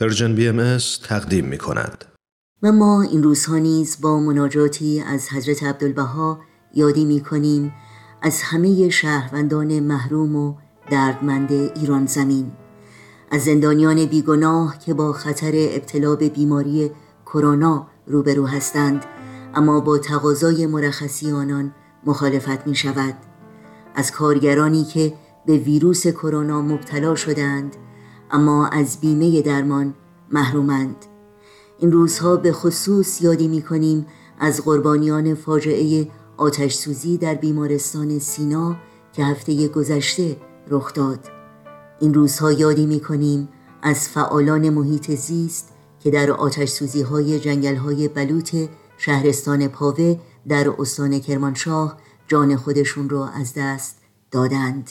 پرژن بی ام تقدیم می کند. و ما این روزها نیز با مناجاتی از حضرت عبدالبها یادی می کنیم از همه شهروندان محروم و دردمند ایران زمین از زندانیان بیگناه که با خطر ابتلا به بیماری کرونا روبرو هستند اما با تقاضای مرخصی آنان مخالفت می شود از کارگرانی که به ویروس کرونا مبتلا شدند اما از بیمه درمان محرومند. این روزها به خصوص یادی می کنیم از قربانیان فاجعه آتش سوزی در بیمارستان سینا که هفته گذشته رخ داد. این روزها یادی می کنیم از فعالان محیط زیست که در آتش سوزی های جنگل های بلوط شهرستان پاوه در استان کرمانشاه جان خودشون را از دست دادند.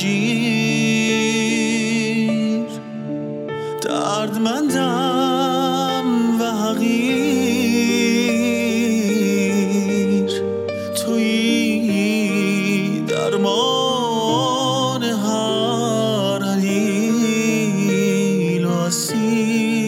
مجیر دردمندم و حقیر. توی درمان هر علیل و اسیر.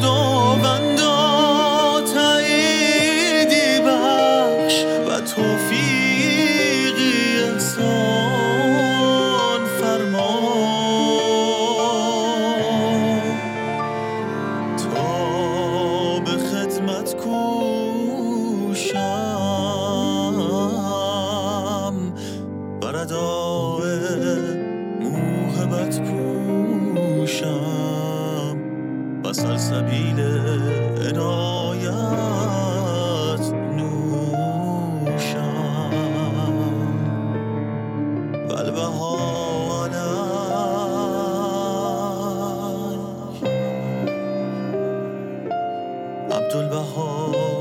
خداوندا سلسبیل عنایت نوشم. قلبه ها علیک عبدالبها